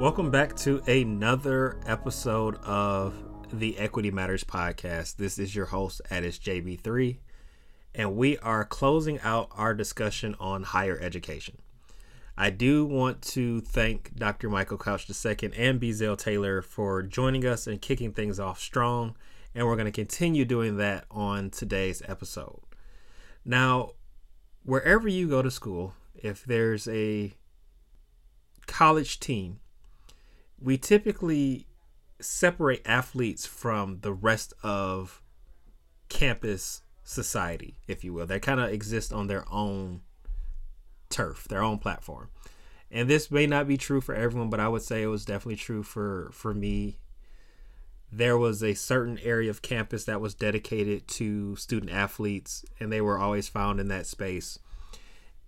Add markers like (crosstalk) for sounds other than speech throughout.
Welcome back to another episode of the Equity Matters podcast. This is your host, Addis JB3, and we are closing out our discussion on higher education. I do want to thank Dr. Michael Couch II and Bezel Taylor for joining us and kicking things off strong, and we're going to continue doing that on today's episode. Now, wherever you go to school, if there's a college team, we typically separate athletes from the rest of campus society, if you will. They kind of exist on their own turf, their own platform. And this may not be true for everyone, but I would say it was definitely true for for me. There was a certain area of campus that was dedicated to student athletes, and they were always found in that space.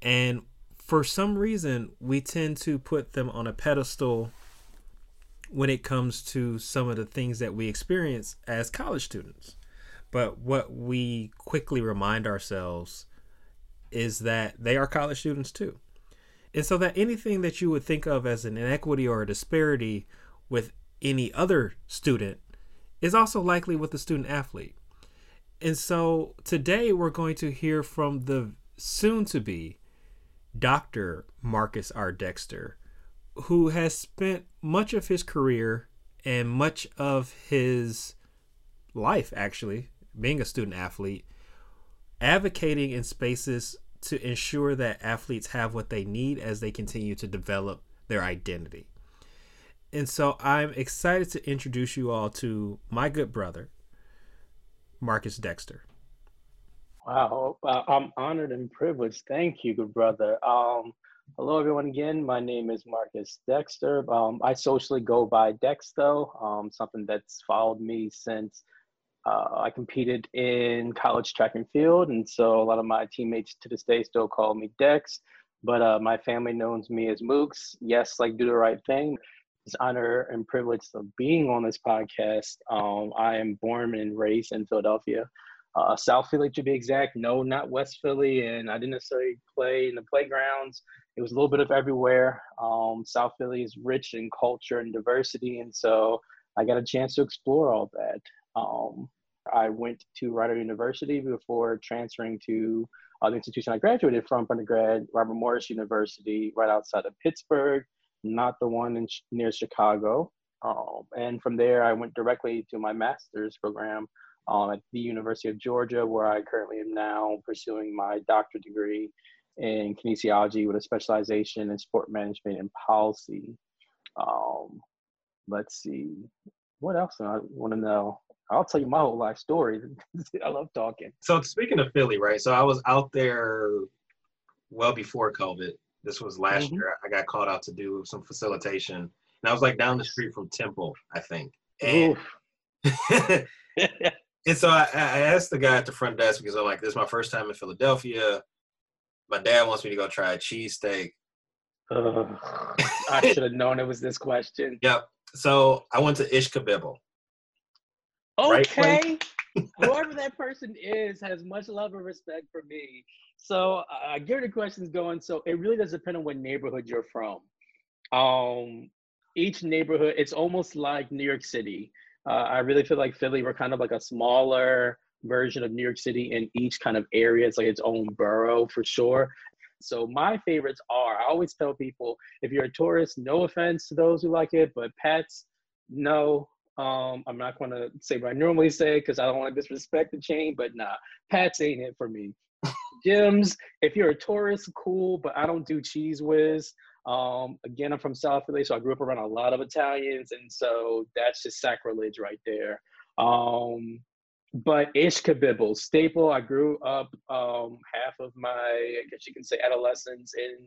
And for some reason, we tend to put them on a pedestal when it comes to some of the things that we experience as college students. But what we quickly remind ourselves is that they are college students too. And so that anything that you would think of as an inequity or a disparity with any other student is also likely with the student athlete. And so today we're going to hear from the soon to be Dr. Marques R. Dexter, who has spent much of his career and much of his life, actually, being a student athlete, advocating in spaces to ensure that athletes have what they need as they continue to develop their identity. And so I'm excited to introduce you all to my good brother, Marques Dexter. Wow, I'm honored and privileged. Thank you, good brother. Um, Hello, everyone. Again, my name is Marques Dexter. Um, I socially go by Dexto, um, something that's followed me since uh, I competed in college track and field. And so a lot of my teammates to this day still call me Dex, but uh, my family knows me as Mooks. Yes, like do the right thing. It's honor and privilege of being on this podcast. Um, I am born and raised in Philadelphia. Uh, South Philly to be exact. No, not West Philly. And I didn't necessarily play in the playgrounds it was a little bit of everywhere. Um, South Philly is rich in culture and diversity, and so I got a chance to explore all that. Um, I went to Rider University before transferring to uh, the institution I graduated from, undergrad, Robert Morris University, right outside of Pittsburgh, not the one in, near Chicago. Um, and from there, I went directly to my master's program um, at the University of Georgia, where I currently am now pursuing my doctorate degree in kinesiology with a specialization in sport management and policy. Um, let's see, what else do I want to know? I'll tell you my whole life story. (laughs) I love talking. So speaking of Philly, right? So I was out there well before COVID. This was last mm-hmm. year. I got called out to do some facilitation, and I was like down the street from Temple, I think. And, (laughs) (laughs) and so I, I, asked the guy at the front desk because I'm like, this is my first time in Philadelphia my dad wants me to go try a cheesesteak. Uh, I (laughs) should have known it was this question. Yep. So I went to Ishkabibble. Okay. Right (laughs) Whoever that person is has much love and respect for me. So I uh, get the questions going. So it really does depend on what neighborhood you're from. Um, each neighborhood, it's almost like New York City. Uh, I really feel like Philly, we're kind of like a smaller, version of New York City in each kind of area. It's like its own borough for sure. So my favorites are, I always tell people, if you're a tourist, no offense to those who like it, but Pat's, no. Um, I'm not gonna say what I normally say because I don't want to disrespect the chain, but nah, Pat's ain't it for me. (laughs) Jim's, if you're a tourist, cool, but I don't do Cheez Whiz. Um, again, I'm from South Philly, so I grew up around a lot of Italians, and so that's just sacrilege right there. Um, but Ishkabibble, staple. I grew up um, half of my, I guess you can say, adolescence in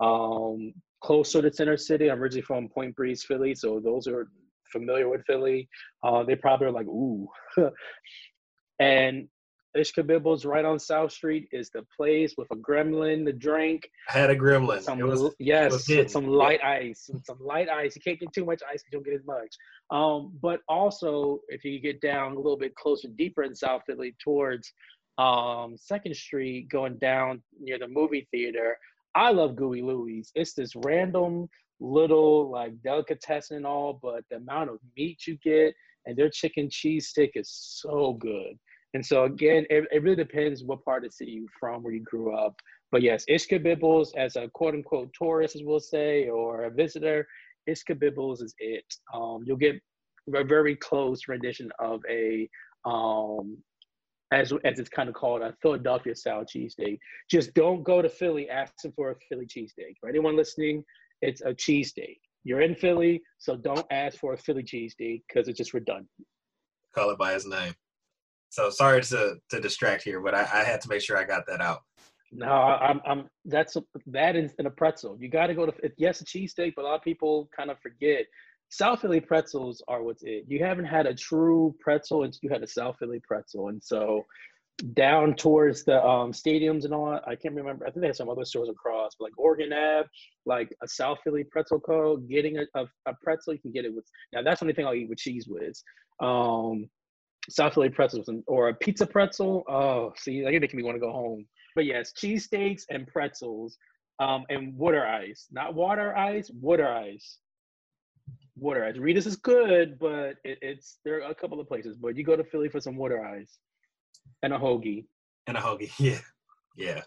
um, closer to Center City. I'm originally from Point Breeze, Philly, so those who are familiar with Philly, uh, they probably are like, ooh. (laughs) and Ishkabibble's right on South Street is the place with a gremlin, to drink. I had a gremlin. Some, was, yes, with some light ice. With some light ice. You can't get too much ice because you don't get as much. Um, but also, if you get down a little bit closer, deeper in South Philly towards um, Second Street, going down near the movie theater, I love Gooey Looie's. It's this random little like delicatessen and all, but the amount of meat you get and their chicken cheese stick is so good. And so again, it, it really depends what part of the city you're from, where you grew up. But yes, Ishkabibble's as a quote unquote tourist, as we'll say, or a visitor, Ishkabibble's is it. Um, you'll get a very close rendition of a um, as as it's kind of called a Philadelphia style cheesesteak. Just don't go to Philly asking for a Philly cheesesteak. For anyone listening, it's a cheesesteak. You're in Philly, so don't ask for a Philly cheesesteak because it's just redundant. Call it by his name. So sorry to to distract here, but I, I had to make sure I got that out. No, I'm, I'm. That's a, that is in a pretzel. You got to go to yes, a cheesesteak, but a lot of people kind of forget. South Philly pretzels are what's it. You haven't had a true pretzel until you had a South Philly pretzel, and so down towards the um, stadiums and all. I can't remember. I think they had some other stores across, but like Oregon Ave, like a South Philly pretzel co. Getting a, a, a, pretzel, you can get it with. Now that's the only thing I'll eat with cheese with. Um, South Philly pretzels or a pizza pretzel. Oh, see, that making me want to go home. But yes, cheesesteaks and pretzels, um, and water ice. Not water ice, water ice. Water ice. Rita's is good, but it, it's there are a couple of places. But you go to Philly for some water ice and a hoagie. And a hoagie, (laughs) yeah, yeah.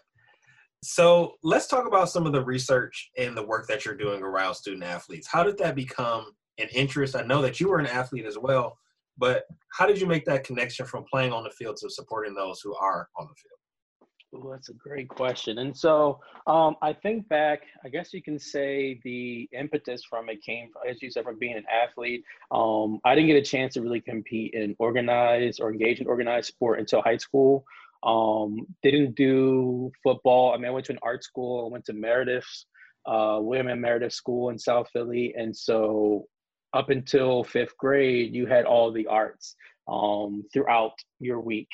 So let's talk about some of the research and the work that you're doing around student athletes. How did that become an interest? I know that you were an athlete as well, but how did you make that connection from playing on the field to supporting those who are on the field? Ooh, that's a great question. And so um, I think back, I guess you can say the impetus from it came, as you said, from being an athlete. Um, I didn't get a chance to really compete in organized or engage in organized sport until high school. Um, didn't do football. I mean, I went to an art school. I went to Meredith's, uh, William M. Meredith School in South Philly. And so up until fifth grade, you had all the arts um, throughout your week.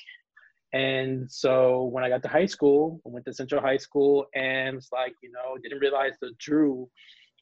And so when I got to high school, I went to Central High School and was like, you know, didn't realize the true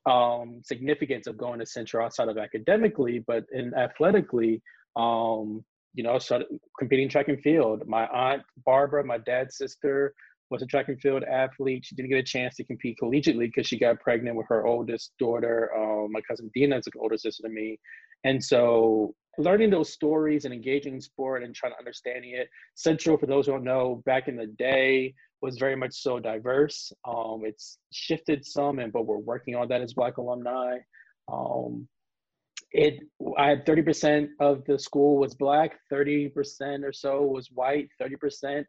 um, significance of going to Central outside of academically, but in athletically, um, you know, started competing track and field. My aunt Barbara, my dad's sister, was a track and field athlete. She didn't get a chance to compete collegiately because she got pregnant with her oldest daughter. Um, my cousin Dina is an older sister to me. And so learning those stories and engaging in sport and trying to understanding it. Central, for those who don't know, back in the day was very much so diverse. Um, it's shifted some, and but we're working on that as Black alumni. Um, it I had 30% of the school was black, 30% or so was white, 30%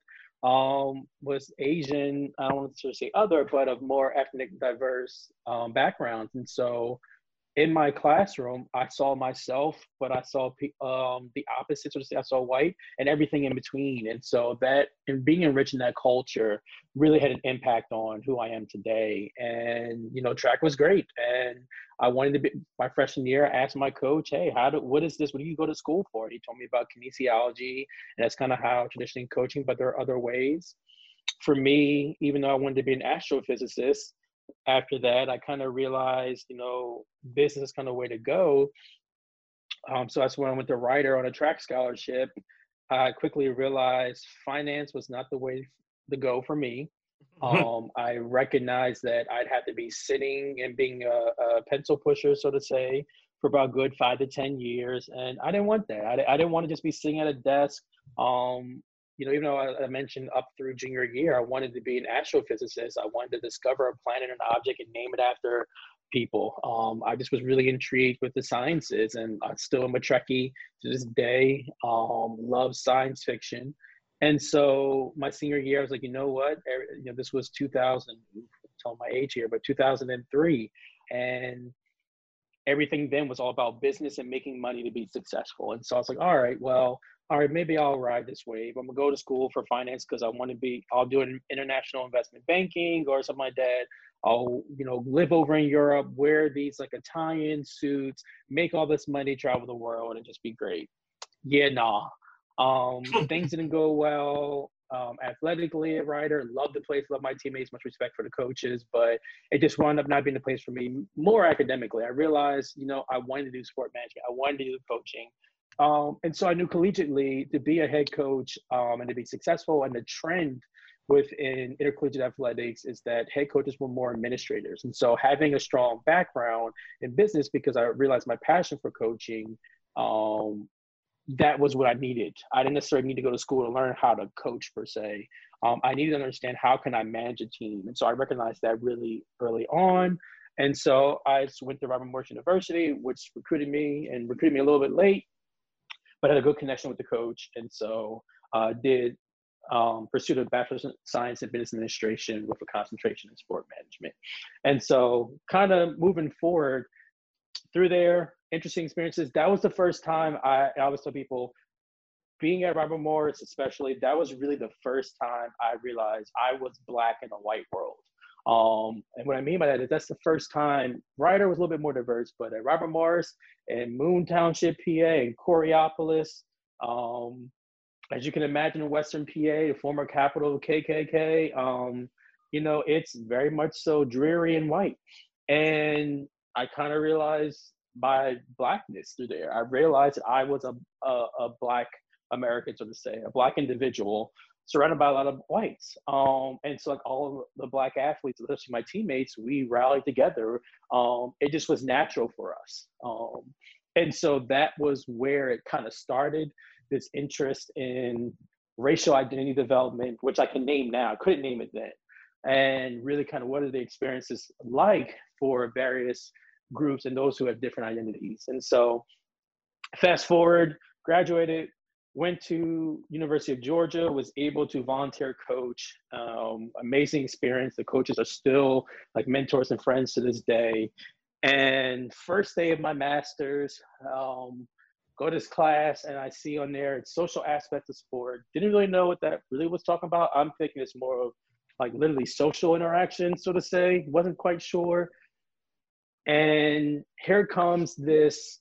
um, was Asian, I don't want to say other, but of more ethnic diverse um, backgrounds. And so in my classroom, I saw myself, but I saw um, the opposite. So I saw white and everything in between. And so that, and being enriched in that culture really had an impact on who I am today. And, you know, track was great. And I wanted to be, my freshman year, I asked my coach, hey, how do, what is this? What do you go to school for? He told me about kinesiology. And that's kind of how traditionally coaching, but there are other ways. For me, even though I wanted to be an astrophysicist, after that, I kind of realized, you know, business is kind of way to go. Um, so that's when I went to Rider on a track scholarship. I quickly realized finance was not the way to go for me. Um, I recognized that I'd have to be sitting and being a, a, pencil pusher, so to say, for about good five to ten years, and I didn't want that. I, I didn't want to just be sitting at a desk, um, you know, even though I, I, mentioned up through junior year, I wanted to be an astrophysicist. I wanted to discover a planet and object and name it after people. Um, I just was really intrigued with the sciences, and I still am a Trekkie to this day. Um, love science fiction, and so my senior year, I was like, you know what? You know, this was 2000. Tell my age here, but 2003, and everything then was all about business and making money to be successful. And so I was like, all right, well, all right, maybe I'll ride this wave. I'm gonna go to school for finance because I want to be. I'll do an international investment banking or something like that. I'll you know live over in Europe, wear these like Italian suits, make all this money, travel the world, and just be great. Yeah, nah. Um, (laughs) things didn't go well. Um, athletically at Rider, love the place, love my teammates, much respect for the coaches, but it just wound up not being the place for me. More academically, I realized, you know, I wanted to do sport management, I wanted to do coaching. Um, and so I knew collegiately to be a head coach um, and to be successful, and the trend within intercollegiate athletics is that head coaches were more administrators. And so having a strong background in business, because I realized my passion for coaching, um, that was what I needed. I didn't necessarily need to go to school to learn how to coach per se. Um, I needed to understand how can I manage a team. And so I recognized that really early on. And so I went to Robert Morris University, which recruited me and recruited me a little bit late, but had a good connection with the coach. And so uh, did um, pursued a bachelor's in science and business administration with a concentration in sport management. And so, kind of moving forward through there, interesting experiences. That was the first time I, I always tell people, being at Robert Morris, especially, that was really the first time I realized I was black in a white world. Um, and what I mean by that is that's the first time Rider was a little bit more diverse, but at Robert Morris and Moon Township, PA, and Coraopolis, um, as you can imagine Western PA, the former capital of KKK, um, you know, it's very much so dreary and white. And I kind of realized my blackness through there. I realized I was a, a, a, black American, so to say, a black individual surrounded by a lot of whites. Um, and so like all of the black athletes, especially my teammates, we rallied together. Um, it just was natural for us. Um, and so that was where it kind of started this interest in racial identity development, which I can name now. I couldn't name it then. And really kind of what are the experiences like for various groups and those who have different identities. And so fast forward, graduated, went to University of Georgia, was able to volunteer coach. Um, amazing experience. The coaches are still like mentors and friends to this day. And first day of my master's, um, go to this class and I see on there it's social aspects of sport. Didn't really know what that really was talking about. I'm thinking it's more of like literally social interaction, so to say. Wasn't quite sure. And here comes this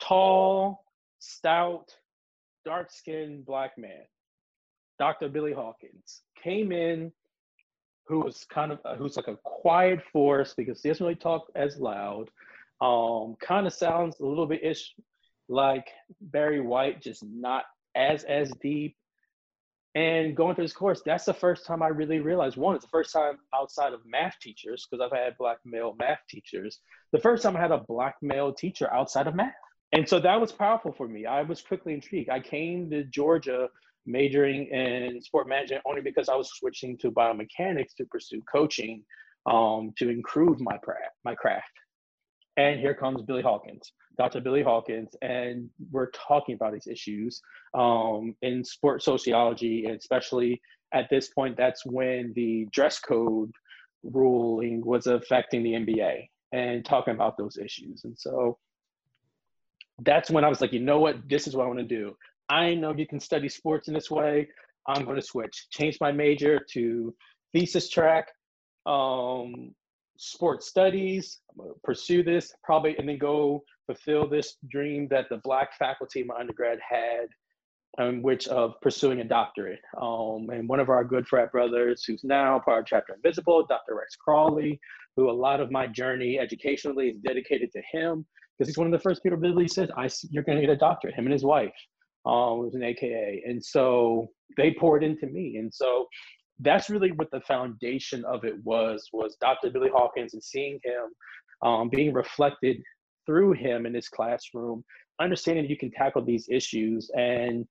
tall, stout, dark skinned black man, Dr. Billy Hawkins, came in who was kind of who's like a quiet force because he doesn't really talk as loud. Um, kind of sounds a little bit ish like Barry White, just not as as deep. And going through this course, that's the first time I really realized one, it's the first time outside of math teachers, because I've had black male math teachers, the first time I had a black male teacher outside of math. And so that was powerful for me. I was quickly intrigued. I came to Georgia majoring in sport management only because I was switching to biomechanics to pursue coaching um, to improve my craft, my craft. And here comes Billy Hawkins, Dr. Billy Hawkins, and we're talking about these issues um, in sports sociology, and especially at this point, that's when the dress code ruling was affecting the NBA and talking about those issues. And so that's when I was like, you know what, this is what I want to do. I know you can study sports in this way. I'm going to switch, change my major to thesis track. Um, sports studies, pursue this probably, and then go fulfill this dream that the black faculty in my undergrad had, um, which of pursuing a doctorate. Um, and one of our good frat brothers, who's now part of Chapter Invisible, Dr. Rex Crawley, who a lot of my journey educationally is dedicated to him, because he's one of the first people really said, "I you're going to get a doctorate." Him and his wife, um, was an AKA, and so they poured into me, and so that's really what the foundation of it was was dr billy hawkins and seeing him um, being reflected through him in his classroom understanding you can tackle these issues. And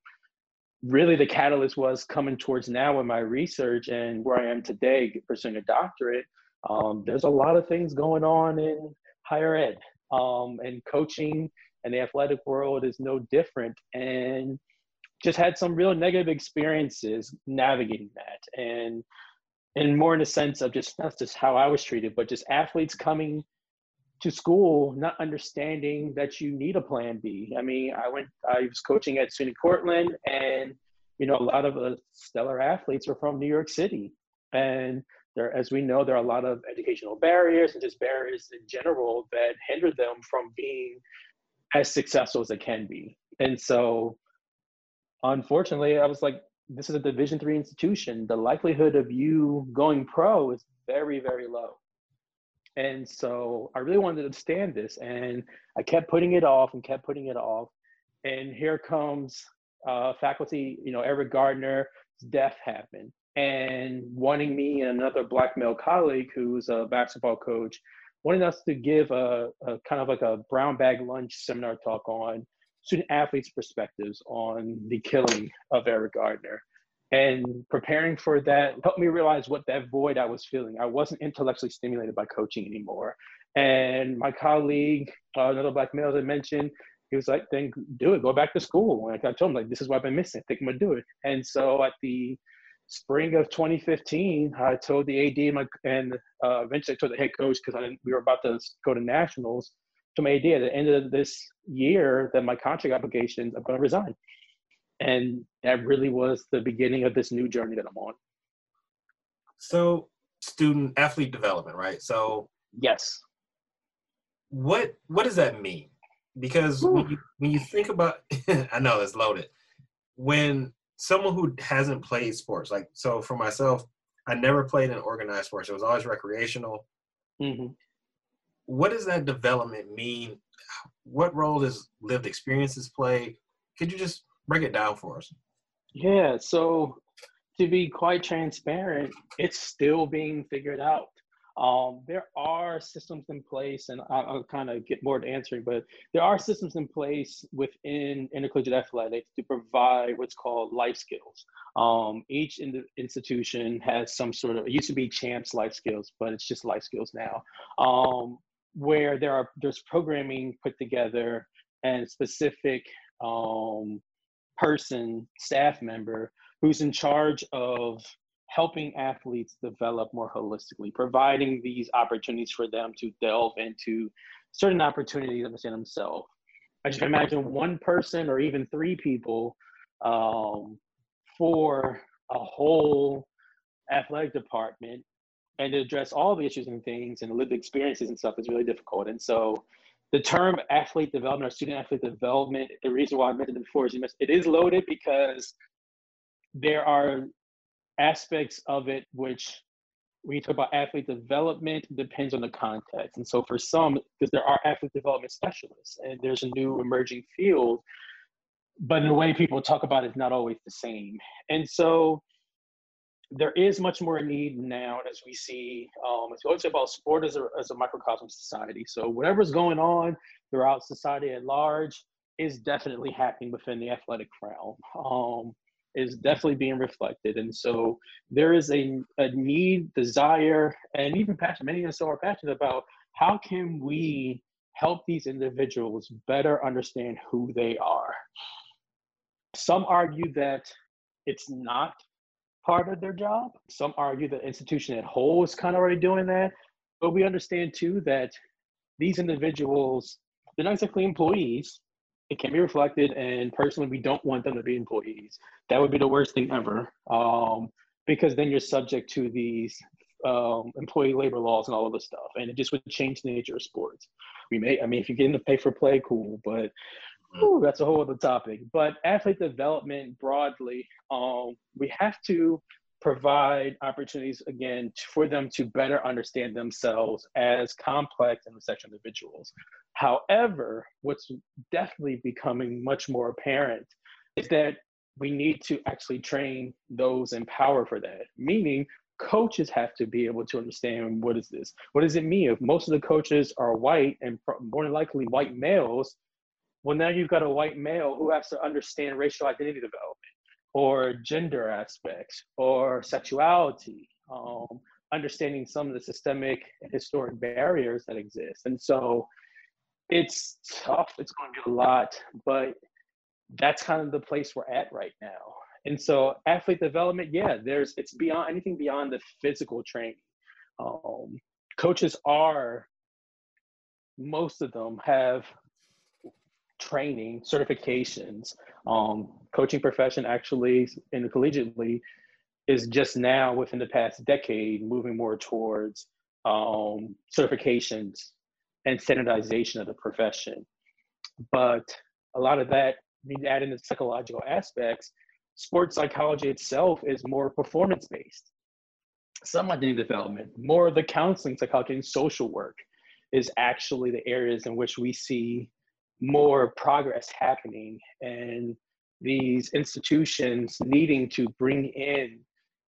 really the catalyst was coming towards now in my research and where i am today pursuing a doctorate um, there's a lot of things going on in higher ed um, and coaching and the athletic world is no different. And just had some real negative experiences navigating that. And and more in the sense of just not just how I was treated, but just athletes coming to school not understanding that you need a plan B. I mean, I went, I was coaching at SUNY Cortland, and you know, a lot of the stellar athletes are from New York City, and there, as we know, there are a lot of educational barriers and just barriers in general that hinder them from being as successful as they can be. And so unfortunately, I was like, this is a Division three institution. The likelihood of you going pro is very, very low. And so I really wanted to stand this, and I kept putting it off and kept putting it off. And here comes uh, faculty, you know, Eric Gardner's death happened. And wanting me and another black male colleague who's a basketball coach, wanting us to give a, a kind of like a brown bag lunch seminar talk on student athletes' perspectives on the killing of Eric Gardner. And preparing for that helped me realize what that void I was feeling. I wasn't intellectually stimulated by coaching anymore. And my colleague, uh, another black male, as I mentioned, he was like, then do it, go back to school. And I told him, like, this is what I've been missing. I think I'm gonna do it. And so at the spring of 2015, I told the AD and, my, and uh, eventually I told the head coach because we were about to go to nationals. To my AD at the end of this year, that my contract obligations, I'm going to resign. And that really was the beginning of this new journey that I'm on. So, student athlete development, right? So, yes. What what does that mean? Because when you when you think about, (laughs) I know it's loaded. When someone who hasn't played sports, like so for myself, I never played in organized sports. It was always recreational. Mm-hmm. What does that development mean? What role does lived experiences play? Could you just break it down for us? Yeah, so to be quite transparent, it's still being figured out. Um, there are systems in place, and I'll, I'll kind of get more to answering, but there are systems in place within intercollegiate athletics to provide what's called life skills. Um, each in institution has some sort of, it used to be CHAMPS life skills, but it's just life skills now, um, where there are there's programming put together and specific um, person, staff member who's in charge of helping athletes develop more holistically, providing these opportunities for them to delve into certain opportunities within themselves. I just imagine one person or even three people um, for a whole athletic department and to address all the issues and things and lived experiences and stuff is really difficult. And so the term athlete development or student athlete development, the reason why I mentioned it before is it is loaded because there are aspects of it which when you talk about athlete development depends on the context. And so for some because there are athlete development specialists and there's a new emerging field but in the way people talk about it is not always the same. And so there is much more need now as we see um, it's always about sport as a, as a microcosm society. So whatever's going on throughout society at large is definitely happening within the athletic realm. Um, is definitely being reflected. And so there is a, a need, desire, and even passion. Many of us are passionate about how can we help these individuals better understand who they are. Some argue that it's not part of their job. Some argue that institution at whole is kind of already doing that. But we understand too that these individuals, they're not exactly employees, it can be reflected and personally we don't want them to be employees that would be the worst thing ever um, because then you're subject to these um, employee labor laws and all of this stuff and it just would change the nature of sports we may i mean if you get into pay for play cool but mm-hmm. that's a whole other topic but athlete development broadly um, we have to provide opportunities again for them to better understand themselves as complex and such individuals. However, what's definitely becoming much more apparent is that we need to actually train those in power for that, meaning coaches have to be able to understand what is this? What does it mean if most of the coaches are white and more than likely white males? Well, now you've got a white male who has to understand racial identity development or gender aspects or sexuality, um, understanding some of the systemic and historic barriers that exist. And so it's tough, it's going to be a lot, but that's kind of the place we're at right now. And so athlete development, yeah, there's it's beyond anything beyond the physical training. Um, coaches are most of them have training certifications um, coaching profession actually in the collegiately is just now within the past decade moving more towards um, certifications and standardization of the profession. But a lot of that need to add in the psychological aspects sports psychology itself is more performance based some identity development more of the counseling psychology and social work is actually the areas in which we see more progress happening and these institutions needing to bring in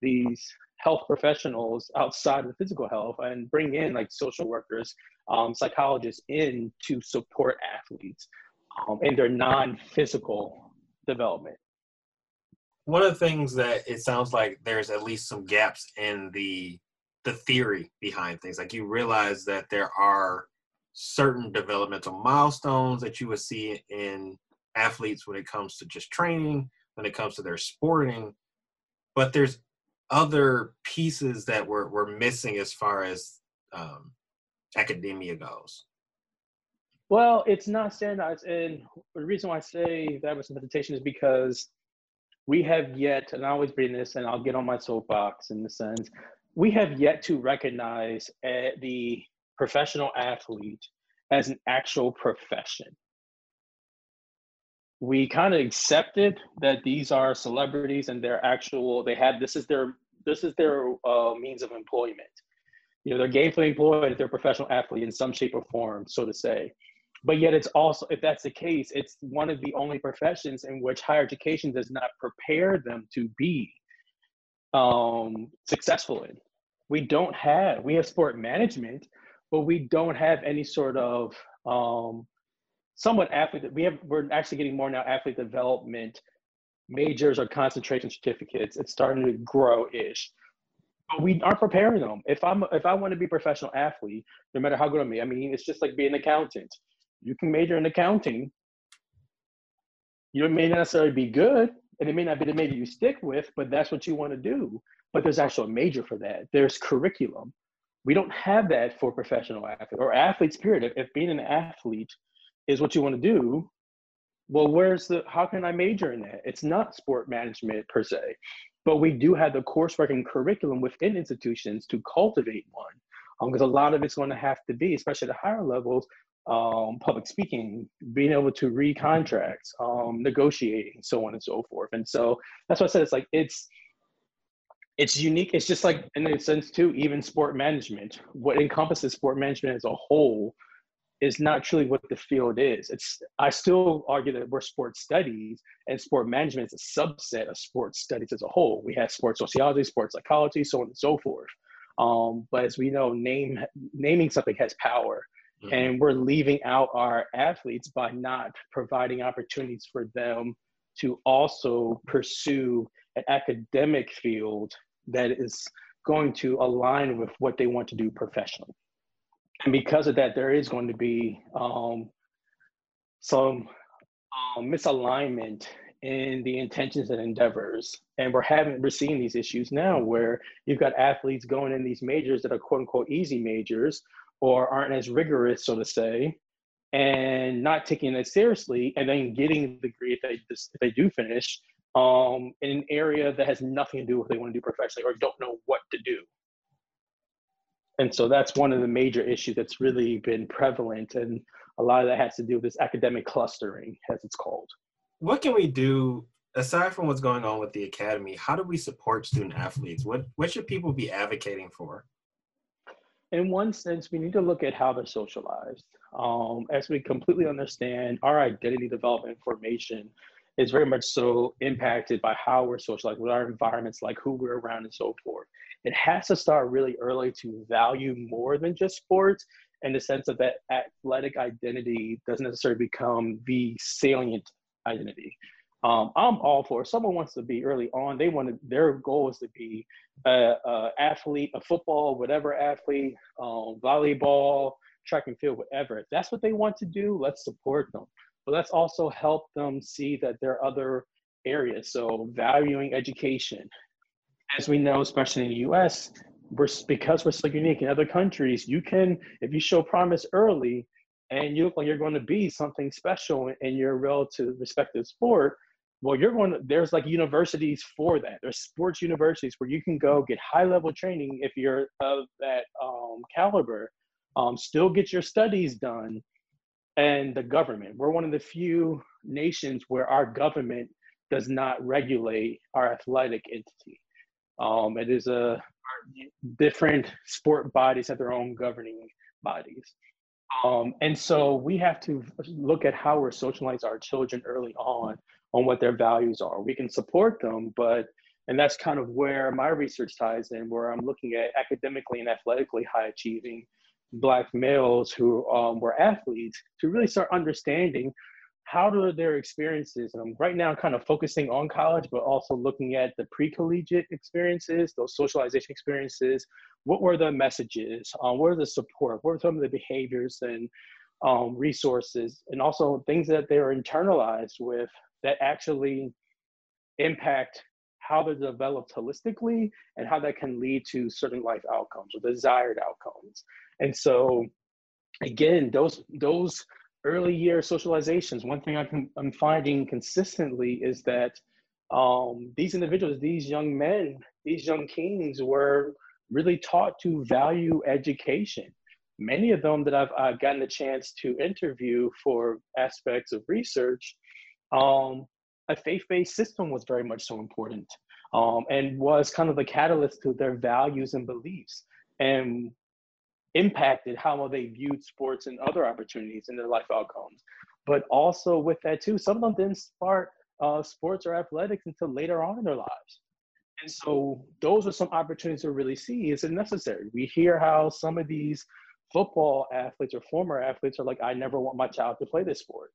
these health professionals outside of physical health and bring in like social workers, um, psychologists in to support athletes um, in their non-physical development. One of the things that it sounds like there's at least some gaps in the the theory behind things. Like you realize that there are certain developmental milestones that you would see in athletes when it comes to just training, when it comes to their sporting, but there's other pieces that we're, we're missing as far as um, academia goes. Well, it's not standardized. And the reason why I say that was some hesitation is because we have yet, and I always bring this, and I'll get on my soapbox in the sense, we have yet to recognize uh, the professional athlete as an actual profession. We kind of accepted that these are celebrities and they're actual. They have this is their this is their uh, means of employment. You know, they're gainfully employed. They're a professional athlete in some shape or form, so to say. But yet it's also if that's the case it's one of the only professions in which higher education does not prepare them to be um, successful in. We don't have we have sport management but we don't have any sort of um, somewhat athlete we have we're actually getting more now athlete development majors or concentration certificates. It's starting to grow ish but we aren't preparing them if i'm if i want to be a professional athlete no matter how good i'm i mean it's just like being an accountant you can major in accounting. You may not necessarily be good, and it may not be the major you stick with, but that's what you want to do. But there's actually a major for that. There's curriculum. We don't have that for professional athletes or athletes, period. If, if being an athlete is what you want to do, well, where's the, how can I major in that? It's not sport management per se, but we do have the coursework and curriculum within institutions to cultivate one because um, a lot of it's going to have to be, especially at higher levels, um, public speaking, being able to read contracts, um, negotiating, so on and so forth. And so that's why I said it's like it's it's unique. It's just like in a sense too, even sport management. What encompasses sport management as a whole is not truly what the field is. It's I still argue that we're sports studies and sport management is a subset of sports studies as a whole. We have sports sociology, sports psychology, so on and so forth. Um, but as we know, name naming something has power. Mm-hmm. And we're leaving out our athletes by not providing opportunities for them to also pursue an academic field that is going to align with what they want to do professionally. And because of that, there is going to be um, some um, misalignment in the intentions and endeavors. And we're having we're seeing these issues now where you've got athletes going in these majors that are quote unquote easy majors or aren't as rigorous, so to say, and not taking it seriously, and then getting the degree if they if they do finish um, in an area that has nothing to do with what they want to do professionally or don't know what to do. And so that's one of the major issues that's really been prevalent, and a lot of that has to do with this academic clustering, as it's called. What can we do aside from what's going on with the academy? How do we support student athletes? What what should people be advocating for? in one sense, we need to look at how they're socialized. Um, as we completely understand, our identity development formation is very much so impacted by how we're socialized, what our environments like, who we're around, and so forth. It has to start really early to value more than just sports in the sense of that athletic identity doesn't necessarily become the salient identity um, I'm all for. If someone wants to be early on, they want to. Their goal is to be a, a athlete, a football, whatever athlete, um, volleyball, track and field, whatever. If that's what they want to do, let's support them. But let's also help them see that there are other areas. So valuing education, as we know, especially in the U.S., we're because we're so unique in other countries. You can, if you show promise early, and you look like you're going to be something special in your relative respective sport, well you're going to there's like universities for that there's sports universities where you can go get high level training if you're of that um, caliber um, still get your studies done and the government we're one of the few nations where our government does not regulate our athletic entity um, it is a different sport bodies have their own governing bodies um, and so we have to look at how we're socializing our children early on on what their values are. We can support them, but And that's kind of where my research ties in, where I'm looking at academically and athletically high achieving Black males who um, were athletes to really start understanding how do their experiences, um, right now, kind of focusing on college, but also looking at the pre collegiate experiences, those socialization experiences. What were the messages? Um, what are the support? What are some of the behaviors and um, resources? And also things that they're internalized with that actually impact how they're developed holistically and how that can lead to certain life outcomes or desired outcomes. And so, again, those those early year socializations, one thing I can, I'm finding consistently is that um, these individuals, these young men, these young kings were really taught to value education. Many of them that I've, I've gotten a chance to interview for aspects of research, um, a faith-based system was very much so important um, and was kind of the catalyst to their values and beliefs and impacted how they viewed sports and other opportunities in their life outcomes. But also with that too, some of them didn't start uh, sports or athletics until later on in their lives. And so those are some opportunities to really see is it necessary. We hear how some of these football athletes or former athletes are like, I never want my child to play this sport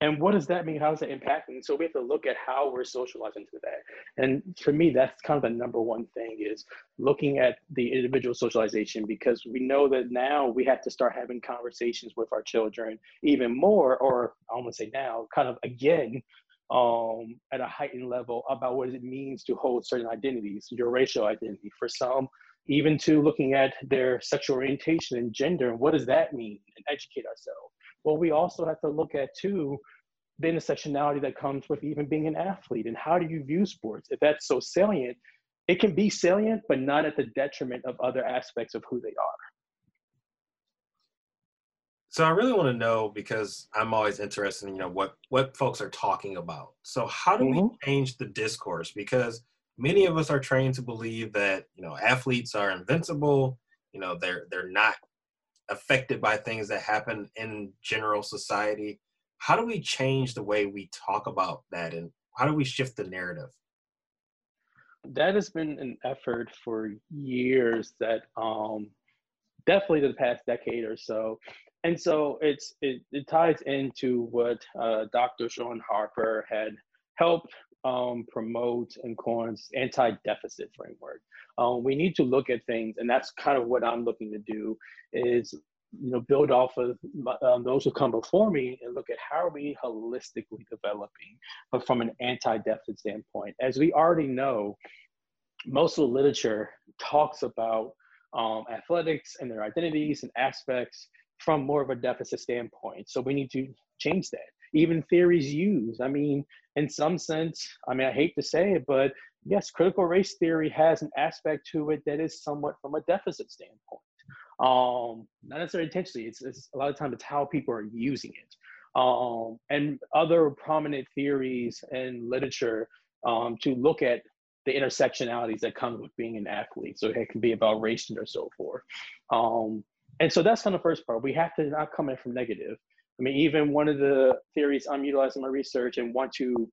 and what does that mean? How does that impact? And so we have to look at how we're socializing to that and for me that's kind of the number one thing is looking at the individual socialization because we know that now we have to start having conversations with our children even more or i want to say now kind of again um, at a heightened level about what it means to hold certain identities your racial identity. For some even to looking at their sexual orientation and gender and what does that mean? And educate ourselves well, we also have to look at too the intersectionality that comes with even being an athlete and how do you view sports? If that's so salient, it can be salient, but not at the detriment of other aspects of who they are. So I really want to know because I'm always interested in you know what what folks are talking about. So how do mm-hmm. we change the discourse? Because many of us are trained to believe that you know athletes are invincible. You know they're they're not affected by things that happen in general society how do we change the way we talk about that and how do we shift the narrative? That has been an effort for years that um definitely the past decade or so. And so it's it, it ties into what uh, dr Shaun harper had helped um, promote and coins anti-deficit framework. Um, we need to look at things, and that's kind of what I'm looking to do is you know build off of um, those who come before me and look at how are we holistically developing but from an anti-deficit standpoint. As we already know most of the literature talks about um, athletics and their identities and aspects from more of a deficit standpoint. So we need to change that. Even theories used i mean in some sense i mean i hate to say it but yes, critical race theory has an aspect to it that is somewhat from a deficit standpoint. Um, not necessarily intentionally. It's, it's a lot of times it's how people are using it. Um, and other prominent theories and literature um, to look at the intersectionalities that come with being an athlete. So it can be about race and so forth. Um, and so that's kind of the first part. We have to not come in from negative. I mean, even one of the theories I'm utilizing my research and want to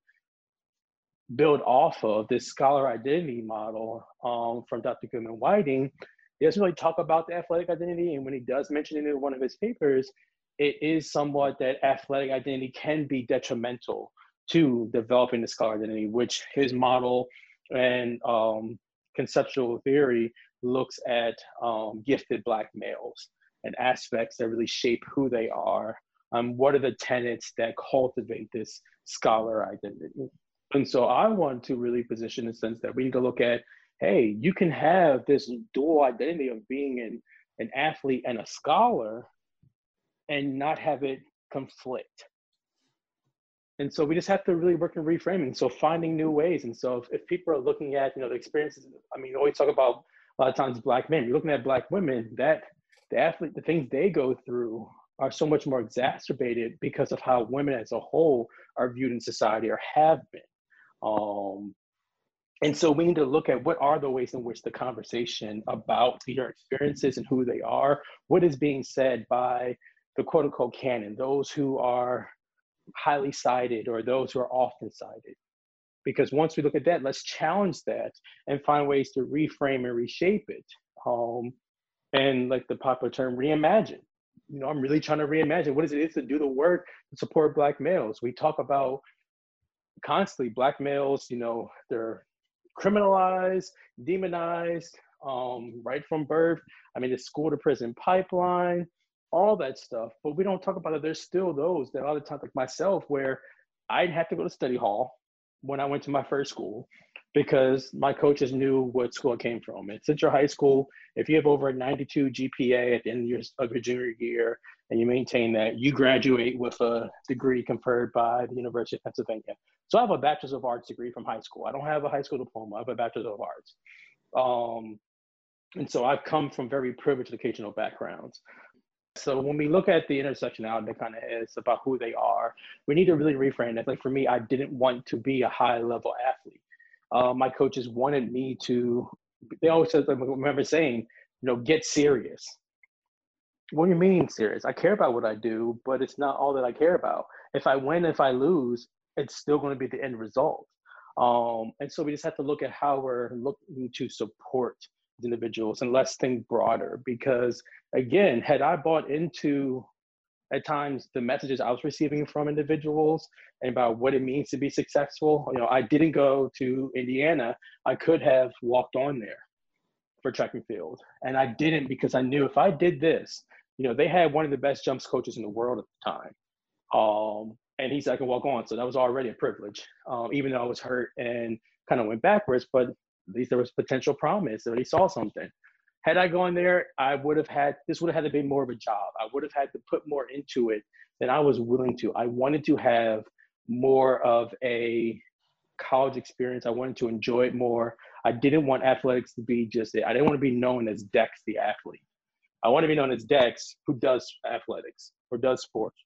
build off of this scholar identity model um, from Dr. Gilman Whiting, he doesn't really talk about the athletic identity. And when he does mention it in one of his papers, it is somewhat that athletic identity can be detrimental to developing the scholar identity, which his model and um, conceptual theory looks at um, gifted Black males and aspects that really shape who they are. Um, what are the tenets that cultivate this scholar identity? And so I want to really position the sense that we need to look at, hey, you can have this dual identity of being an, an athlete and a scholar and not have it conflict. And so we just have to really work in reframing. So finding new ways. And so if, if people are looking at, you know, the experiences, I mean, always talk about a lot of times black men, you're looking at black women, that the athlete, the things they go through are so much more exacerbated because of how women as a whole are viewed in society or have been. Um, and so we need to look at what are the ways in which the conversation about your experiences and who they are, what is being said by the quote unquote canon, those who are highly cited or those who are often cited. Because once we look at that, let's challenge that and find ways to reframe and reshape it. Um, and like the popular term, reimagine. You know, I'm really trying to reimagine what is it is to do the work to support Black males. We talk about constantly Black males, you know, they're criminalized, demonized, um, right from birth. I mean, the school to prison pipeline, all that stuff. But we don't talk about it. There's still those that a lot of times, like myself, where I'd have to go to study hall when I went to my first school because my coaches knew what school I came from. At Central High School, if you have over a 92 GPA at the end of your, of your junior year and you maintain that, you graduate with a degree conferred by the University of Pennsylvania. So I have a Bachelor's of Arts degree from high school. I don't have a high school diploma. I have a Bachelor's of Arts. Um, and so I've come from very privileged educational backgrounds. So when we look at the intersectionality that kind of is about who they are, we need to really reframe it. Like for me, I didn't want to be a high level athlete. Uh, my coaches wanted me to. They always said, I remember saying, you know, get serious. What do you mean serious? I care about what I do, but it's not all that I care about. If I win, if I lose, it's still going to be the end result. Um, and so we just have to look at how we're looking to support individuals and let's think broader because again had i bought into at times the messages i was receiving from individuals and about what it means to be successful. You know i didn't go to indiana. I could have walked on there for track and field. And i didn't because i knew if i did this you know they had one of the best jumps coaches in the world at the time. Um, and he said i can walk on. So that was already a privilege um, even though i was hurt and kind of went backwards but at least there was potential promise that he saw something. Had I gone there, I would have had this would have had to be more of a job. I would have had to put more into it than I was willing to. I wanted to have more of a college experience. I wanted to enjoy it more. I didn't want athletics to be just it. I didn't want to be known as Dex the athlete. I want to be known as Dex who does athletics or does sports.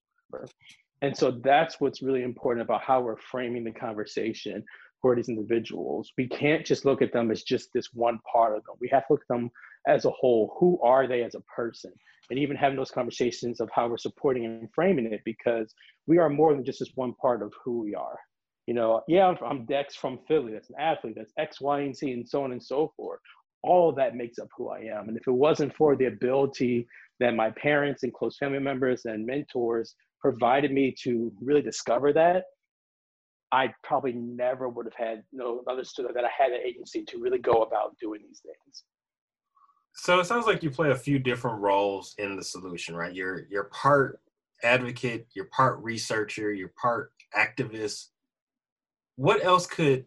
And so that's what's really important about how we're framing the conversation for these individuals. We can't just look at them as just this one part of them. We have to look at them as a whole. Who are they as a person? And even having those conversations of how we're supporting and framing it because we are more than just this one part of who we are. You know, yeah, I'm, I'm Dex from Philly. That's an athlete. That's X, Y, and Z, and so on and so forth. All that makes up who I am. And if it wasn't for the ability that my parents and close family members and mentors provided me to really discover that, I probably never would have had you know understood that I had an agency to really go about doing these things. So it sounds like you play a few different roles in the solution, right? You're you're part advocate, you're part researcher, you're part activist. What else could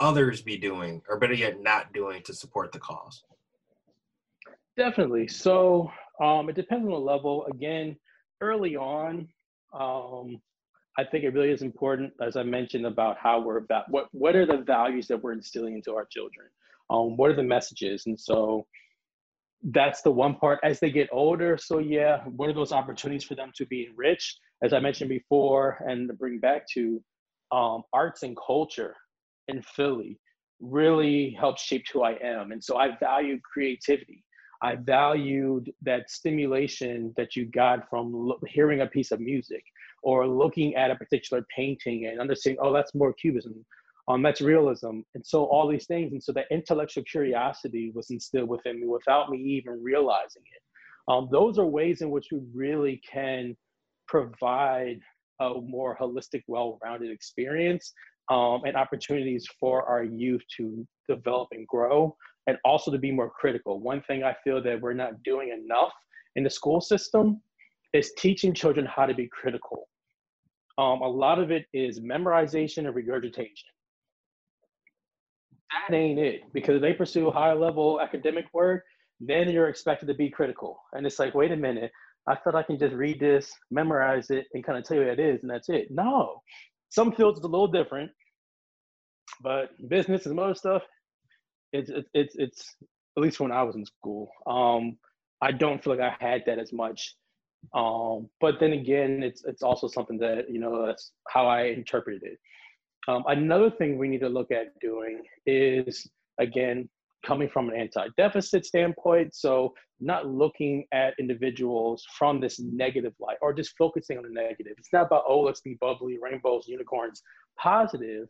others be doing, or better yet, not doing to support the cause? Definitely. So um, it depends on the level. Again, early on, um, I think it really is important, as I mentioned, about how we're about what what are the values that we're instilling into our children. Um, what are the messages? And so that's the one part as they get older. So yeah, what are those opportunities for them to be enriched? As I mentioned before, and to bring back to um, arts and culture in Philly really helped shape who I am. And so I value creativity. I valued that stimulation that you got from hearing a piece of music or looking at a particular painting and understanding, oh, that's more cubism, um, that's realism. And so all these things. And so that intellectual curiosity was instilled within me without me even realizing it. Um, those are ways in which we really can provide a more holistic, well-rounded experience um, and opportunities for our youth to develop and grow and also to be more critical. One thing I feel that we're not doing enough in the school system is teaching children how to be critical. Um, a lot of it is memorization and regurgitation. That ain't it because they pursue high level academic work, then you're expected to be critical. And it's like, wait a minute, I thought I can just read this, memorize it, and kind of tell you what it is, and that's it. No, some fields is a little different, but business and other stuff, it's it's it's at least when I was in school. Um, I don't feel like I had that as much um, but then again, it's it's also something that you know that's how I interpreted it. Um, another thing we need to look at doing is again coming from an anti-deficit standpoint. So not looking at individuals from this negative light or just focusing on the negative. It's not about oh let's be bubbly, rainbows, unicorns, positive.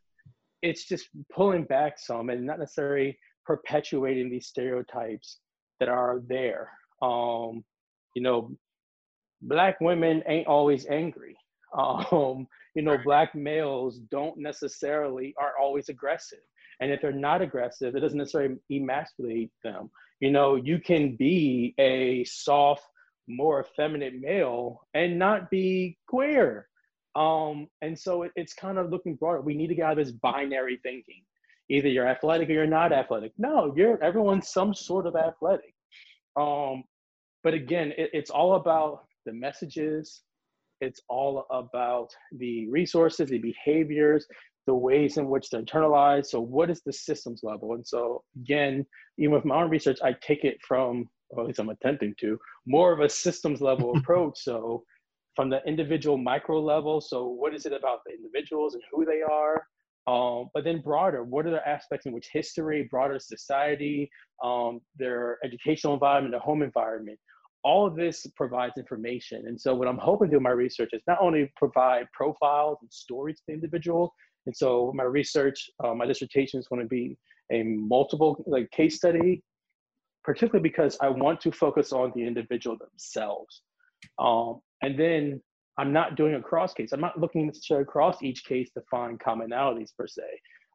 it's just pulling back some and not necessarily perpetuating these stereotypes that are there. Um, you know, black women ain't always angry. Um, (laughs) you know, black males don't necessarily are always aggressive. And if they're not aggressive, it doesn't necessarily emasculate them. You know, you can be a soft, more effeminate male and not be queer. Um, and so it, it's kind of looking broader. We need to get out of this binary thinking. Either you're athletic or you're not athletic. No, you're everyone's some sort of athletic. Um, but again, it, it's all about the messages. It's all about the resources, the behaviors, the ways in which they're internalized. So, what is the systems level? And so, again, even with my own research, I take it from, or at least I'm attempting to, more of a systems level (laughs) approach. So, from the individual micro level. So, what is it about the individuals and who they are? Um, but then broader, what are the aspects in which history, broader society, um, their educational environment, their home environment, all of this provides information. And so what I'm hoping to do in my research is not only provide profiles and stories to the individual, and so my research, uh, my dissertation is going to be a multiple like case study, particularly because I want to focus on the individual themselves. Um, and then I'm not doing a cross case. I'm not looking necessarily across each case to find commonalities per se.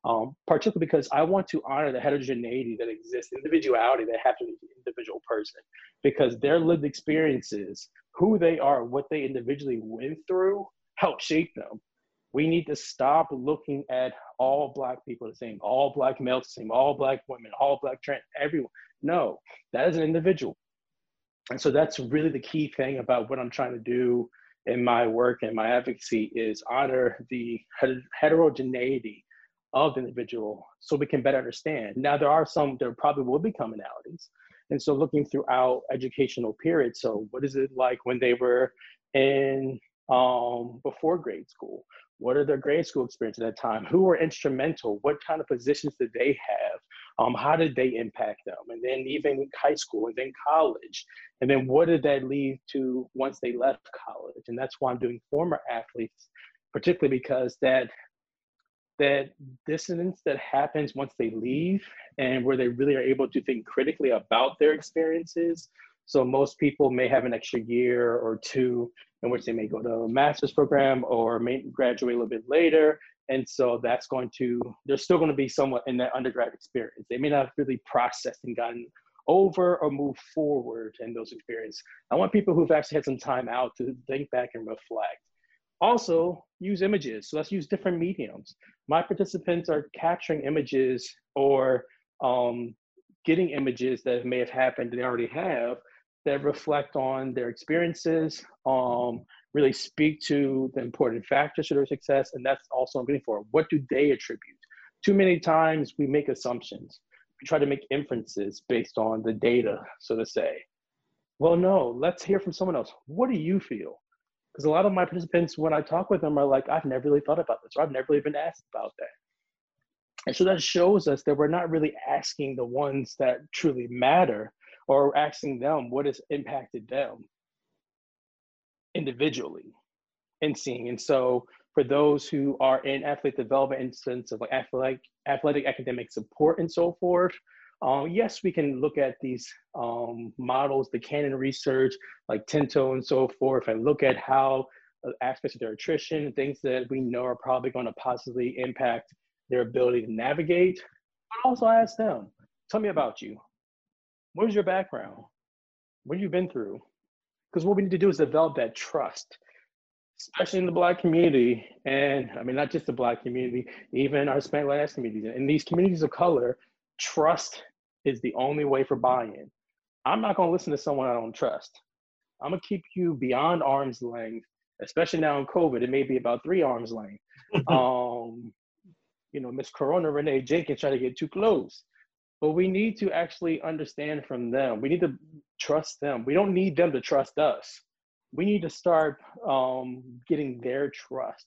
Um, particularly because I want to honor the heterogeneity that exists, individuality that happens to the individual person, because their lived experiences, who they are, what they individually went through, help shape them. We need to stop looking at all black people the same, all black males the same, all black women, all black trans, everyone. No, that is an individual. And so that's really the key thing about what I'm trying to do in my work and my advocacy is honor the heterogeneity of the individual so we can better understand. Now, there are some, there probably will be commonalities. And so looking throughout educational periods, so what is it like when they were in um, before grade school? What are their grade school experience at that time? Who were instrumental? What kind of positions did they have? Um, how did they impact them? And then even high school and then college. And then what did that lead to once they left college? And that's why I'm doing former athletes, particularly because that that dissonance that happens once they leave and where they really are able to think critically about their experiences. So most people may have an extra year or two in which they may go to a master's program or may graduate a little bit later. And so that's going to, they're still going to be somewhat in that undergrad experience. They may not have really processed and gotten over or move forward in those experiences. I want people who've actually had some time out to think back and reflect. Also, use images. So let's use different mediums. My participants are capturing images or um, getting images that may have happened, they already have, that reflect on their experiences, um, really speak to the important factors to their success. And that's also I'm looking for. What do they attribute? Too many times we make assumptions. We try to make inferences based on the data, so to say. Well, no, let's hear from someone else. What do you feel? Because a lot of my participants when i talk with them are like i've never really thought about this or i've never really been asked about that. And so that shows us that we're not really asking the ones that truly matter or asking them what has impacted them individually and seeing. And so for those who are in athlete development instance of like athletic athletic academic support and so forth um, yes, we can look at these um, models, the canon research, like Tinto and so forth, and look at how uh, aspects of their attrition, things that we know are probably going to positively impact their ability to navigate. But also ask them, tell me about you. What is your background? What have you been through? Because what we need to do is develop that trust, especially in the Black community. And I mean, not just the Black community, even our Hispanic Latinx communities. In these communities of color, trust is the only way for buy-in. I'm not going to listen to someone I don't trust. I'm going to keep you beyond arm's length, especially now in COVID. It may be about three arms length. (laughs) um, you know, Miss Corona Renee Jenkins trying to get too close. But we need to actually understand from them. We need to trust them. We don't need them to trust us. We need to start um, getting their trust.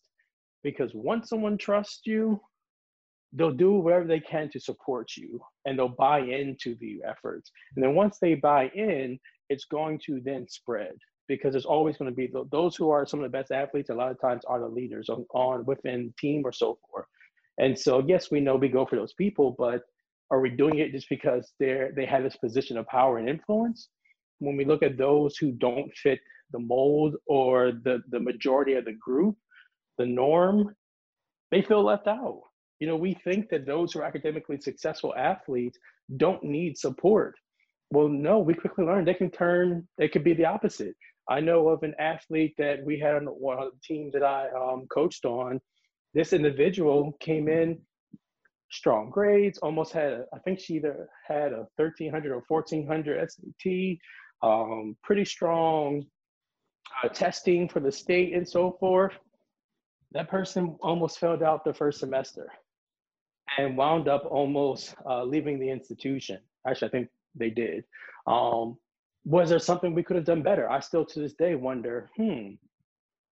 Because once someone trusts you, they'll do whatever they can to support you and they'll buy into the efforts. And then once they buy in, it's going to then spread because there's always going to be those who are some of the best athletes. A lot of times are the leaders on, on within team or so forth. And so, yes, we know we go for those people, but are we doing it just because they're they have this position of power and influence? When we look at those who don't fit the mold or the the majority of the group, the norm, they feel left out. You know, we think that those who are academically successful athletes don't need support. Well, no, we quickly learned they can turn, they could be the opposite. I know of an athlete that we had on one of the teams that I um, coached on. This individual came in strong grades, almost had, I think she either had a 1300 or 1400 SAT, um, pretty strong uh, testing for the state and so forth. That person almost failed out the first semester and wound up almost uh, leaving the institution. Actually, I think they did. Um, was there something we could have done better? I still to this day wonder, hmm,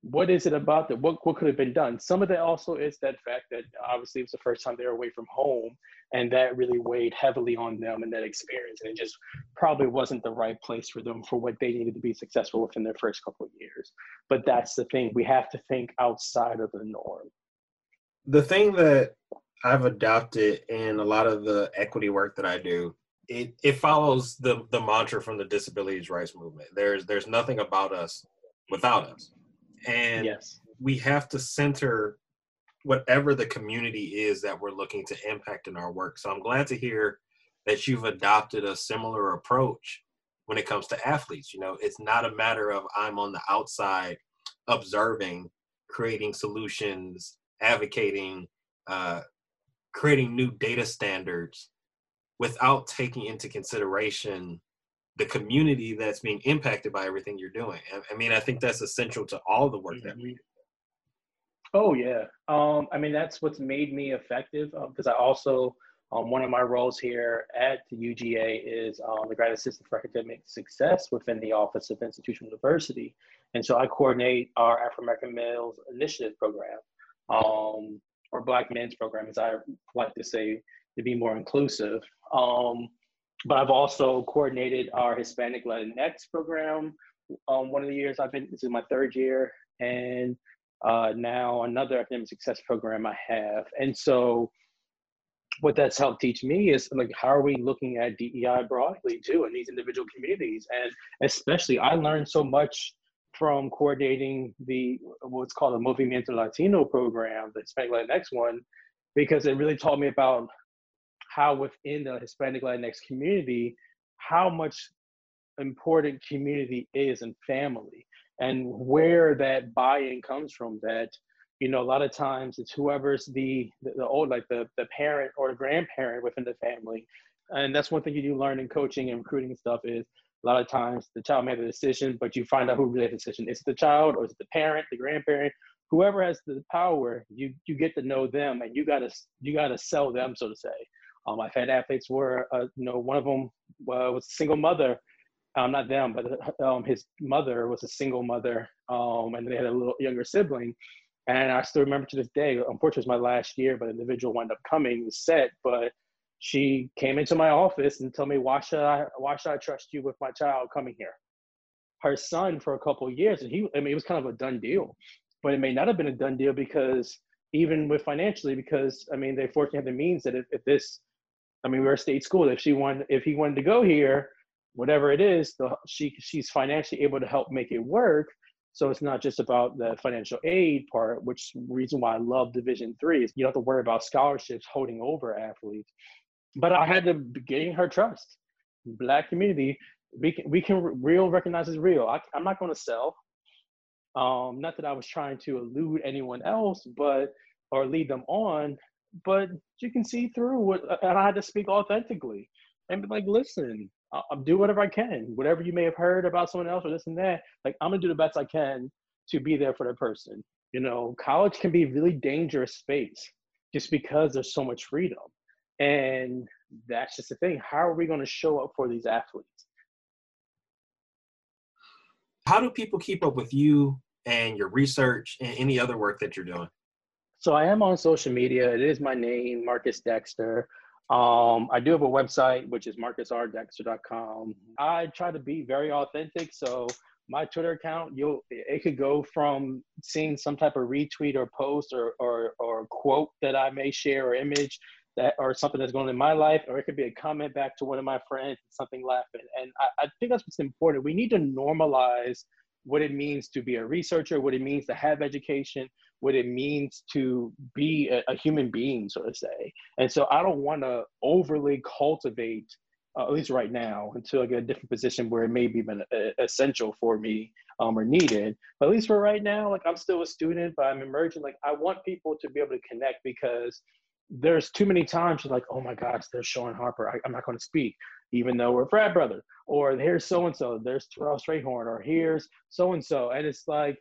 what is it about that? What, what could have been done? Some of that also is that fact that obviously it was the first time they were away from home, and that really weighed heavily on them and that experience. And it just probably wasn't the right place for them for what they needed to be successful within their first couple of years. But that's the thing, we have to think outside of the norm. The thing that I've adopted in a lot of the equity work that I do, it, it follows the, the mantra from the disabilities rights movement. There's there's nothing about us without us and yes. we have to center whatever the community is that we're looking to impact in our work. So I'm glad to hear that you've adopted a similar approach when it comes to athletes. You know, it's not a matter of I'm on the outside observing, creating solutions, advocating, uh, creating new data standards without taking into consideration the community that's being impacted by everything you're doing. I, mean, I think that's essential to all the work that we do. Oh yeah, um, I mean that's what's made me effective because uh, I also um, one of my roles here at the UGA is um, the grad assistant for academic success within the Office of Institutional Diversity, and so I coordinate our Afro American Males Initiative program, um, or Black Men's program, as I like to say, to be more inclusive. Um, but I've also coordinated our Hispanic Latinx program. Um, one of the years I've been, this is my third year, and uh, now another academic success program I have. And so, what that's helped teach me is like, how are we looking at DEI broadly too in these individual communities? And especially, I learned so much from coordinating the what's called a Movimiento Latino program, the Hispanic Latinx one, because it really taught me about how within the Hispanic Latinx community, how much important community is and family and where that buy-in comes from that you know a lot of times it's whoever's the the, the old like the the parent or the grandparent within the family. And that's one thing you do learn in coaching and recruiting stuff is a lot of times the child made the decision but you find out who made the decision is it the child or is it the parent the grandparent whoever has the power you you get to know them and you gotta you gotta sell them so to say um, I've had athletes where, uh, you know, one of them uh, was a single mother. Um, not them, but um, his mother was a single mother, um, and they had a little younger sibling. And I still remember to this day. Unfortunately, it was my last year, but the individual wound up coming, was set, but she came into my office and told me, "Why should I? Why should I trust you with my child coming here?" Her son for a couple of years, and he, I mean, it was kind of a done deal, but it may not have been a done deal because even with financially, because I mean, they fortunately have the means that if, if this I mean, we're a state school. If she wanted, if he wanted to go here, whatever it is, the, she she's financially able to help make it work. So it's not just about the financial aid part, which reason why I love Division Three is you don't have to worry about scholarships holding over athletes. But I had to gain her trust. Black community, we can we can real recognize as real. I, I'm not going to sell. Um, not that I was trying to elude anyone else, but or lead them on but you can see through what, and I had to speak authentically and be like, listen, I'll, I'll do whatever I can, whatever you may have heard about someone else or this and that. Like, I'm gonna do the best I can to be there for the person. You know, college can be a really dangerous space just because there's so much freedom. And that's just the thing. How are we going to show up for these athletes? How do people keep up with you and your research and any other work that you're doing? So I am on social media. It is my name, Marques Dexter. Um, I do have a website, which is marquesrdexter.com. I try to be very authentic. So my Twitter account, you'll it could go from seeing some type of retweet or post or or or quote that I may share or image that or something that's going on in my life, or it could be a comment back to one of my friends, something laughing. And I, I think that's what's important. We need to normalize what it means to be a researcher, what it means to have education, what it means to be a, a human being, so to say. And so I don't want to overly cultivate, uh, at least right now, until I get a different position where it may be been, uh, essential for me um, or needed. But at least for right now, like I'm still a student, but I'm emerging. Like I want people to be able to connect because there's too many times like, oh my gosh, there's Shaun Harper. I, am not going to speak, even though we're frat brother. Or here's so and so. There's Terrell Strayhorn. Or here's so and so. And it's like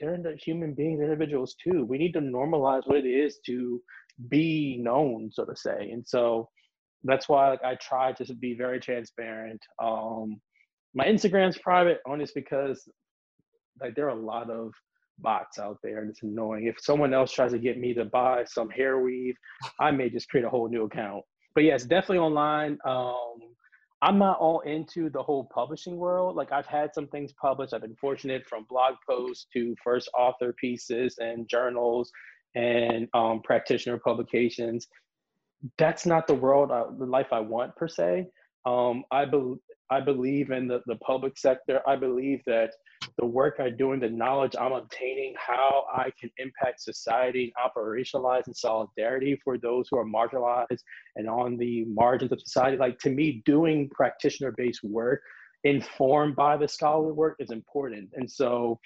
they're the human beings, individuals too. We need to normalize what it is to be known, so to say. And so that's why like I try to be very transparent. Um, my Instagram's private, honest because like there are a lot of bots out there and it's annoying. If someone else tries to get me to buy some hair weave, I may just create a whole new account. But yes, definitely online. Um, I'm not all into the whole publishing world. Like I've had some things published. I've been fortunate from blog posts to first author pieces and journals and um, practitioner publications. That's not the world, I, the life I want per se. Um, I, be- I believe in the, the public sector. I believe that the work I do and the knowledge I'm obtaining, how I can impact society and operationalize in solidarity for those who are marginalized and on the margins of society. Like to me, doing practitioner based work informed by the scholarly work is important. And so,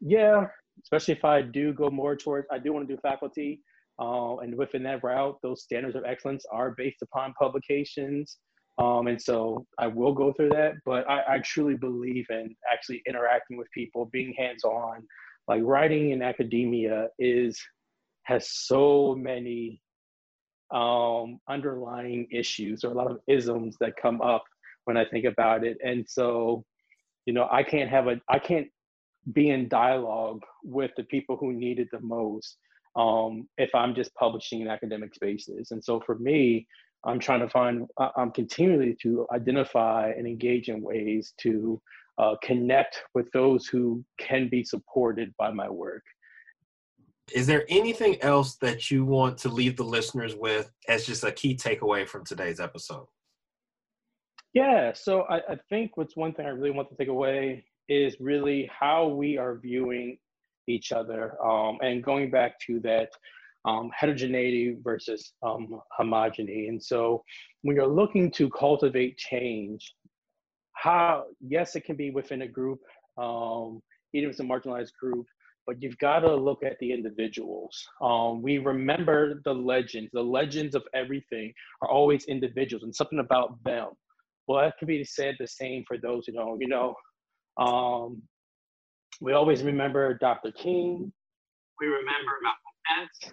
yeah, especially if I do go more towards, I do want to do faculty. Uh, and within that route, those standards of excellence are based upon publications um, and so I will go through that, but I, I truly believe in actually interacting with people, being hands on. Like writing in academia is has so many um, underlying issues or a lot of isms that come up when I think about it. And so, you know, I can't have a I can't be in dialogue with the people who need it the most um, if I'm just publishing in academic spaces. And so for me, I'm trying to find, I'm continually to identify and engage in ways to uh, connect with those who can be supported by my work. Is there anything else that you want to leave the listeners with as just a key takeaway from today's episode? Yeah, so I, I think what's one thing I really want to take away is really how we are viewing each other um, and going back to that um, heterogeneity versus um, homogeneity. And so when you're looking to cultivate change, how, yes, it can be within a group, um, even if it's a marginalized group, but you've got to look at the individuals. Um, we remember the legends. The legends of everything are always individuals and something about them. Well, that could be said the same for those who don't. You know, um, we always remember Dr. King. We remember Malcolm X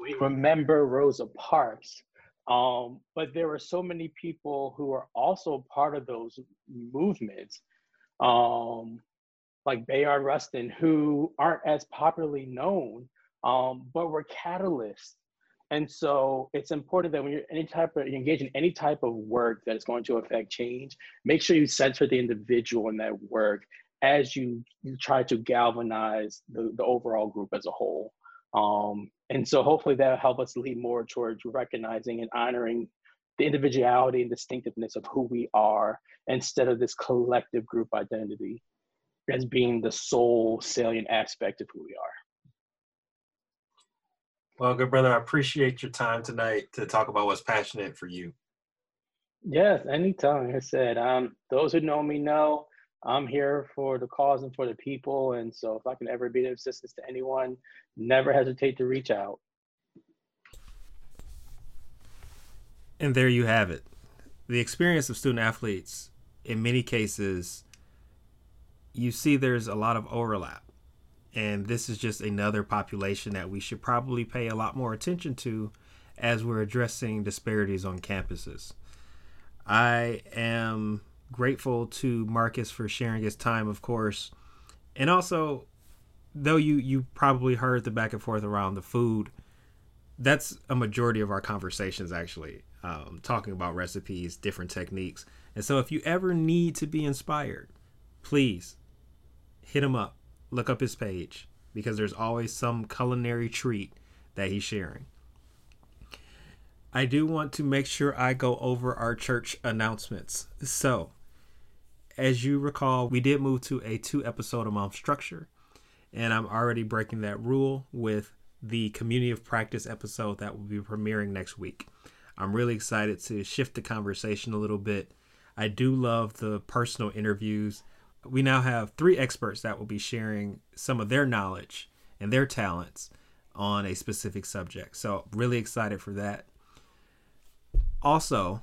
we remember Rosa Parks. Um, but there were so many people who are also part of those movements, um, like Bayard Rustin, who aren't as popularly known, um, but were catalysts. And so it's important that when you're any type of you engage in any type of work that is going to affect change, make sure you center the individual in that work as you, you try to galvanize the, the overall group as a whole. Um, and so hopefully that'll help us lead more towards recognizing and honoring the individuality and distinctiveness of who we are instead of this collective group identity as being the sole salient aspect of who we are. Well, good brother, I appreciate your time tonight to talk about what's passionate for you. Yes, anytime. I said, um, those who know me know I'm here for the cause and for the people. And so if I can ever be of assistance to anyone, never hesitate to reach out. And there you have it. The experience of student athletes, in many cases, you see there's a lot of overlap. And this is just another population that we should probably pay a lot more attention to as we're addressing disparities on campuses. I am grateful to Marques for sharing his time, of course. And also, though you you probably heard the back and forth around the food, that's a majority of our conversations actually, um, talking about recipes, different techniques. And so, if you ever need to be inspired, please hit him up. Look up his page because there's always some culinary treat that he's sharing. I do want to make sure I go over our church announcements. So, as you recall, we did move to a two episode a month structure, and I'm already breaking that rule with the community of practice episode that will be premiering next week. I'm really excited to shift the conversation a little bit. I do love the personal interviews. We now have three experts that will be sharing some of their knowledge and their talents on a specific subject. So, really excited for that. Also,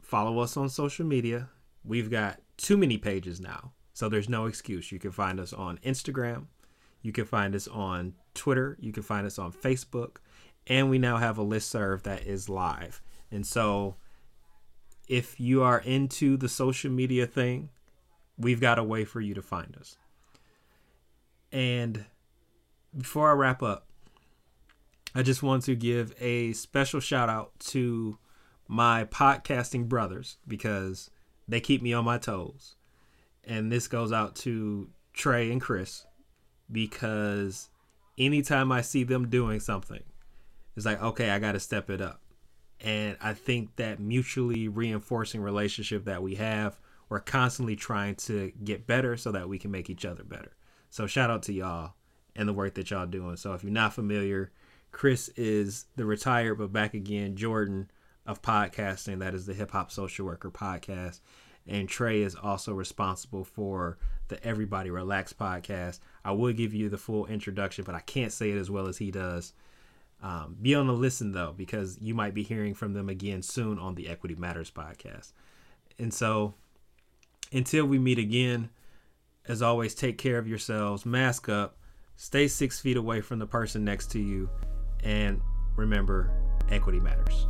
follow us on social media. We've got too many pages now, so there's no excuse. You can find us on Instagram, you can find us on Twitter, you can find us on Facebook, and we now have a list serve that is live. And so, if you are into the social media thing, we've got a way for you to find us. And before I wrap up, I just want to give a special shout out to my podcasting brothers because they keep me on my toes. And this goes out to Trey and Chris because anytime I see them doing something, it's like, okay, I got to step it up. And I think that mutually reinforcing relationship that we have, we're constantly trying to get better so that we can make each other better. So shout out to y'all and the work that y'all doing. So if you're not familiar, Chris is the retired but back again Jordan of podcasting. That is the Hip Hop Social Worker podcast. And Trey is also responsible for the Everybody Relax podcast. I will give you the full introduction, but I can't say it as well as he does. Um, be on the listen though, because you might be hearing from them again soon on the Equity Matters podcast. And so, until we meet again, as always, take care of yourselves, mask up, stay six feet away from the person next to you, and remember, equity matters.